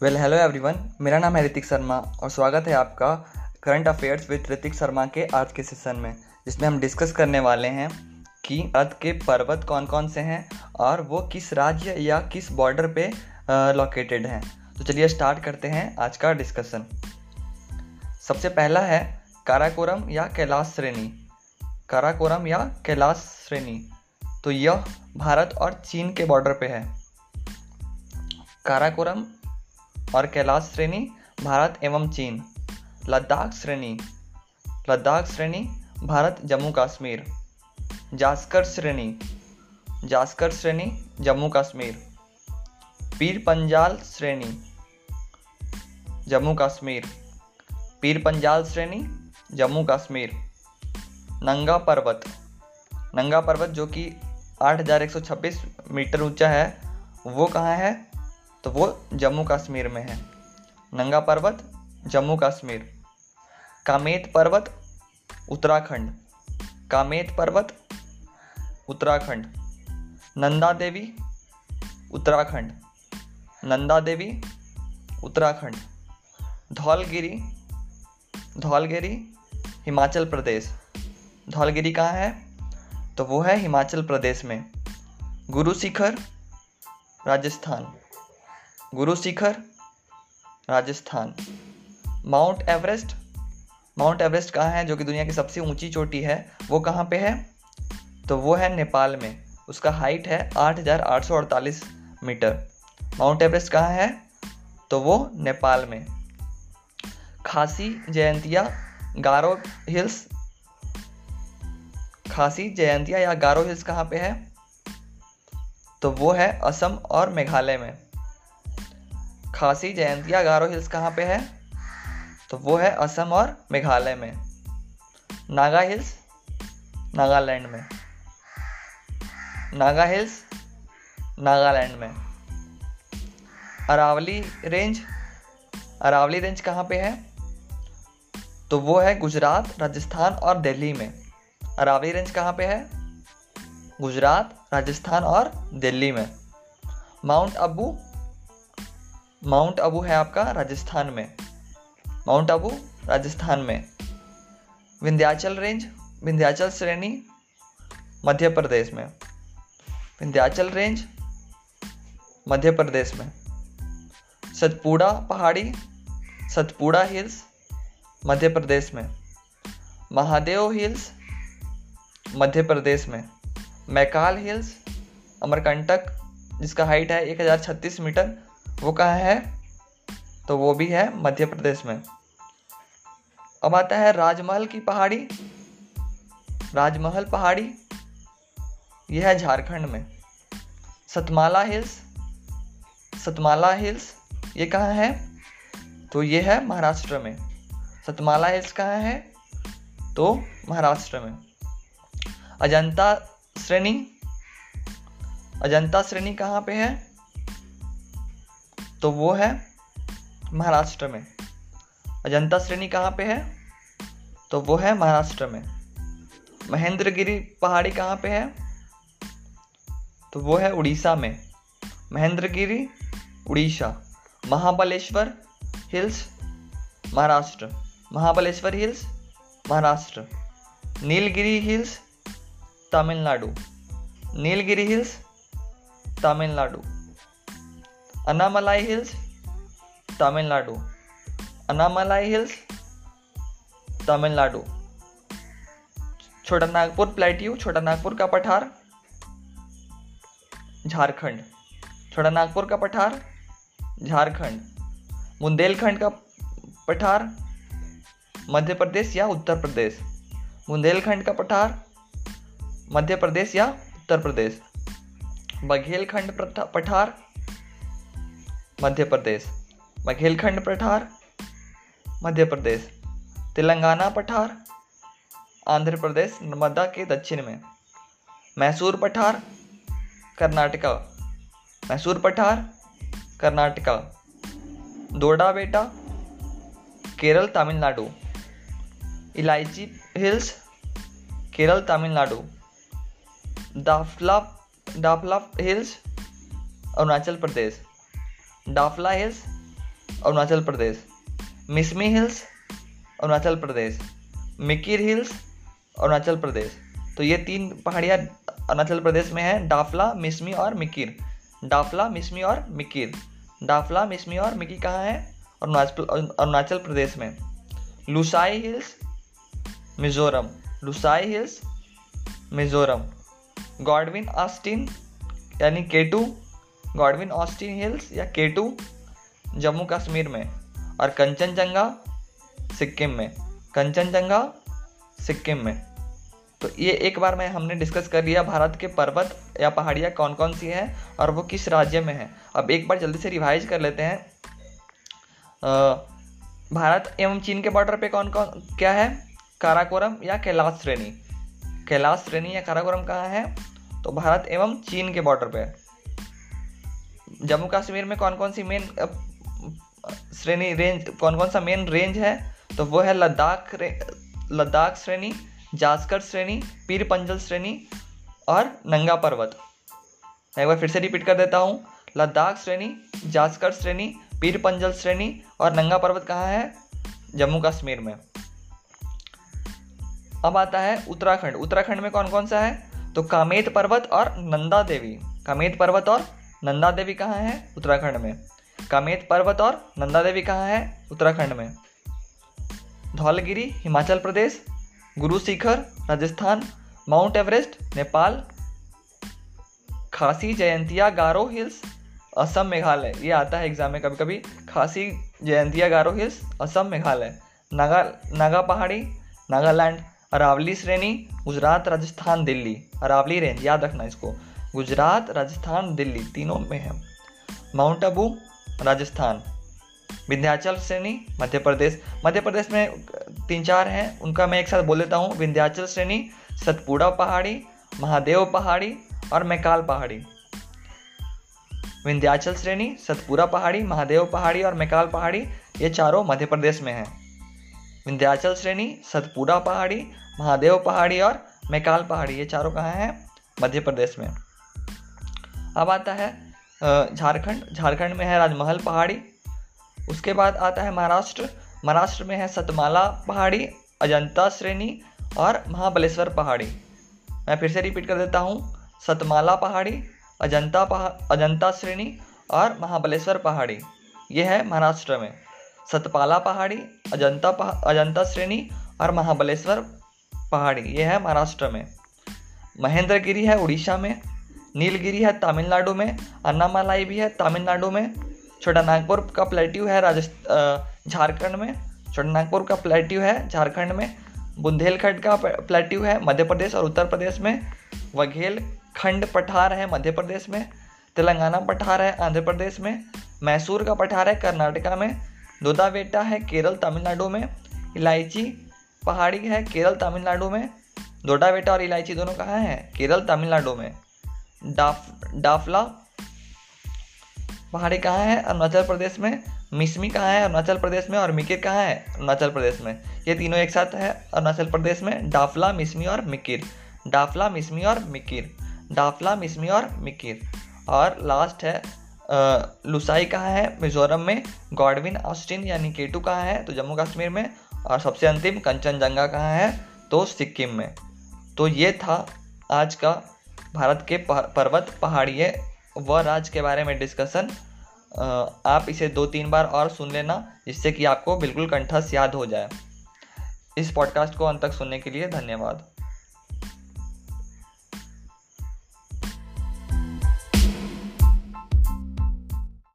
Well hello everyone मेरा नाम है ऋतिक शर्मा और स्वागत है आपका current affairs with Hrithik Sharma के आज के सेशन में, जिसमें हम डिस्कस करने वाले हैं कि भारत के पर्वत कौन कौन से हैं और वो किस राज्य या किस बॉर्डर पे लोकेटेड हैं। तो चलिए स्टार्ट करते हैं आज का डिस्कशन सबसे पहला है काराकोरम या कैलाश श्रेणी। काराकोरम या कैलाश श्रेणी। तो यह भारत और चीन के बॉर्डर पे है। काराकोरम और कैलाश श्रेणी भारत एवं चीन। लद्दाख श्रेणी लद्दाख श्रेणी भारत जम्मू कश्मीर। जास्कर श्रेणी जास्कर श्रेणी जम्मू कश्मीर। पीर पंजाल श्रेणी जम्मू कश्मीर। पीर पंजाल श्रेणी जम्मू कश्मीर। नंगा पर्वत नंगा पर्वत जो कि 8,126 मीटर ऊँचा है वो कहाँ है? तो वो जम्मू कश्मीर में है। नंगा पर्वत, जम्मू कश्मीर। कामेत पर्वत, उत्तराखंड। कामेत पर्वत, उत्तराखंड। नंदा देवी, उत्तराखंड। नंदा देवी, उत्तराखंड। धौलगिरी धौलगिरी, हिमाचल प्रदेश। धौलगिरी कहाँ है? तो वो है हिमाचल प्रदेश में। Guru Shikhar, Rajasthan. Guru Shikhar, Rajasthan. Mount Everest Mount Everest कहाँ है? जो कि दुनिया की सबसे ऊँची चोटी है, वो कहाँ पे है? तो वो है नेपाल में। उसका हाइट है आठ हज़ार आठ सौ अड़तालीस मीटर। माउंट एवरेस्ट कहाँ है? तो वो नेपाल में। खासी जयंतिया, गारो हिल्स। खासी जयंतिया या गारो हिल्स कहाँ पे है? तो वो है असम और मेघालय में। खासी जयंतिया गारो हिल्स कहाँ पे है? तो वो है असम और मेघालय में। नागा हिल्स, नागालैंड में। नागा हिल्स, नागालैंड में। अरावली रेंज अरावली रेंज कहाँ पे है? तो वो है गुजरात, राजस्थान और दिल्ली में। अरावली रेंज कहाँ पे है? गुजरात, राजस्थान और दिल्ली में। माउंट अबू माउंट अबू है आपका राजस्थान में। माउंट अबू राजस्थान में। विंध्याचल रेंज विंध्याचल श्रेणी, मध्य प्रदेश में। विंध्याचल रेंज मध्य प्रदेश में। सतपुड़ा पहाड़ी, सतपुड़ा हिल्स मध्य प्रदेश में। महादेव हिल्स मध्य प्रदेश में। मैकाल हिल्स अमरकंटक, जिसका हाइट है एक हज़ार छत्तीस मीटर वो कहाँ है? तो वो भी है मध्य प्रदेश में। अब आता है राजमहल की पहाड़ी। राजमहल पहाड़ी, यह है झारखंड में। सतमाला हिल्स सतमाला हिल्स, ये कहाँ है? तो ये है महाराष्ट्र में। सतमाला हिल्स कहाँ है? तो महाराष्ट्र में। अजंता श्रेणी। अजंता श्रेणी कहाँ पे है? तो वो है महाराष्ट्र में। अजंता श्रेणी कहाँ पे है? तो वो है महाराष्ट्र में। महेंद्रगिरी पहाड़ी कहाँ पे है? तो वो है उड़ीसा में। Mahendragiri, Orissa. Mahabaleshwar hills, Maharashtra. Mahabaleshwar hills, Maharashtra. Nilgiri hills, Tamil Nadu. Nilgiri hills, Tamil Nadu. Anamalai hills Tamil Nadu Anamalai hills Tamil Nadu Chota Nagpur plateau छोटा नागपुर का पठार झारखंड छोटा नागपुर का पठार झारखंड बुंदेलखंड का पठार मध्य प्रदेश या उत्तर प्रदेश बुंदेलखंड का पठार मध्य प्रदेश या उत्तर प्रदेश बघेलखंड पठार मध्य प्रदेश। मघेलखंड पठार। मध्य प्रदेश। तेलंगाना पठार। आंध्र प्रदेश, नर्मदा के दक्षिण में। मैसूर पठार। कर्नाटका। मैसूर पठार। कर्नाटका। दोडा बेटा। Kerala, Tamil Nadu. Elaichi hills, Kerala, Tamil Nadu. Dafla Dafla hills, Arunachal Pradesh. Dafla hills Arunachal Pradesh Mishmi hills Arunachal Pradesh Mikir hills Arunachal Pradesh तो ये तीन पहाड़ियाँ अरुणाचल प्रदेश में है डाफला मिसमी और मिकिर डाफला मिसमी और मिकिर डाफला मिसमी और मिकी कहाँ है? अरुणाचल अरुणाचल प्रदेश में. Lushai hills Mizoram Lushai hills Mizoram Godwin Austen यानी केटू गॉडविन ऑस्टिन हिल्स या केटू जम्मू कश्मीर में। और कंचनजंगा, सिक्किम में। कंचनजंगा, सिक्किम में। तो ये एक बार मैं हमने डिस्कस कर लिया भारत के पर्वत या पहाड़ियाँ कौन कौन सी हैं और वो किस राज्य में हैं। अब एक बार जल्दी से रिवाइज कर लेते हैं। भारत एवं चीन के बॉर्डर पे कौन कौन क्या है? काराकोरम या कैलाश श्रेणी। कैलाश श्रेणी या काराकोरम कहाँ है? तो भारत एवं चीन के बॉर्डर पे। जम्मू कश्मीर में कौन कौन सी मेन श्रेणी रेंज कौन कौन सा मेन रेंज है? तो वो है लद्दाख लद्दाख श्रेणी जास्कर श्रेणी, पीर पंजल श्रेणी और नंगा पर्वत। एक बार फिर से रिपीट कर देता हूँ। लद्दाख श्रेणी जास्कर श्रेणी, पीर पंजल श्रेणी और नंगा पर्वत कहाँ है? जम्मू कश्मीर में। अब आता है उत्तराखंड। उत्तराखंड में कौन कौन सा है? तो कामेत पर्वत और नंदा देवी। कामेत पर्वत और नंदा देवी कहाँ है? उत्तराखंड में। कामेत पर्वत और नंदा देवी कहाँ है? उत्तराखंड में। Dhaulagiri, Himachal Pradesh Guru Shikhar Rajasthan, Mount Everest, Nepal, Khasi Jaintia Garo hills, Assam Meghalaya. ये आता है एग्ज़ाम में कभी कभी खासी जयंतिया गारो हिल्स, असम मेघालय। नागा नागा पहाड़ी, नागालैंड, अरावली श्रेणी, गुजरात, राजस्थान, दिल्ली। अरावली रेंज, याद रखना इसको। गुजरात, राजस्थान, दिल्ली, तीनों में है। माउंट आबू, राजस्थान। विंध्याचल श्रेणी मध्य प्रदेश मध्य प्रदेश में तीन चार हैं, उनका मैं एक साथ बोल देता हूँ। विंध्याचल श्रेणी सतपुड़ा पहाड़ी, महादेव पहाड़ी और मैकाल पहाड़ी। विंध्याचल श्रेणी सतपुरा पहाड़ी, महादेव पहाड़ी और मैकाल पहाड़ी, ये चारों मध्य प्रदेश में हैं। विंध्याचल श्रेणी सतपुरा पहाड़ी, महादेव पहाड़ी और मैकाल पहाड़ी, ये चारों कहाँ हैं? मध्य प्रदेश में। अब आता है झारखंड। झारखंड में है राजमहल पहाड़ी। उसके बाद आता है महाराष्ट्र। महाराष्ट्र में है सतमाला पहाड़ी अजंता श्रेणी और महाबलेश्वर पहाड़ी। मैं फिर से रिपीट कर देता हूँ। सतमाला पहाड़ी अजंता पहा अजंता श्रेणी और महाबलेश्वर पहाड़ी। ये है महाराष्ट्र में। सतपाला पहाड़ी अजंता पहा, अजंता श्रेणी और महाबलेश्वर पहाड़ी। ये है महाराष्ट्र में। महेंद्रगिरी है उड़ीसा में। नीलगिरी है तमिलनाडु में, अन्नामालाई भी है तमिलनाडु में छोटा नागपुर का प्लेट्यू है राजस्थान झारखंड में छोटा नागपुर का प्लेट्यू है झारखंड में, बुंदेलखंड का प्लेट्यू है मध्य प्रदेश और उत्तर प्रदेश में, वघेल खंड पठार है मध्य प्रदेश में, तेलंगाना पठार है आंध्र प्रदेश में, मैसूर का पठार है कर्नाटका में, दोदावेटा है केरल तमिलनाडु में, इलायची पहाड़ी है केरल तमिलनाडु में दोडावेटा और इलायची दोनों कहाँ हैं? केरल तमिलनाडु में। डाफ, डाफला। पहाड़ी कहाँ है? अरुणाचल प्रदेश में। मिसमी कहाँ है? अरुणाचल प्रदेश में। और मिकिर कहाँ है? अरुणाचल प्रदेश में। ये तीनों एक साथ है। अरुणाचल प्रदेश में डाफला, मिसमी और मिकिर। डाफला, मिसमी और मिकिर। डाफला, मिसमी और मिकिर। और लास्ट है लुसाई कहाँ है? मिजोरम में। गॉडविन, ऑस्टिन यानी केटू कहाँ है? तो जम्मू कश्मीर में। और सबसे अंतिम कंचनजंगा कहाँ है? तो सिक्किम में। तो ये था आज का भारत के पर्वत पहाड़िए व राज्य के बारे में डिस्कशन आप इसे दो तीन बार और सुन लेना, जिससे कि आपको बिल्कुल कंठस्थ याद हो जाए। इस पॉडकास्ट को अंत तक सुनने के लिए धन्यवाद।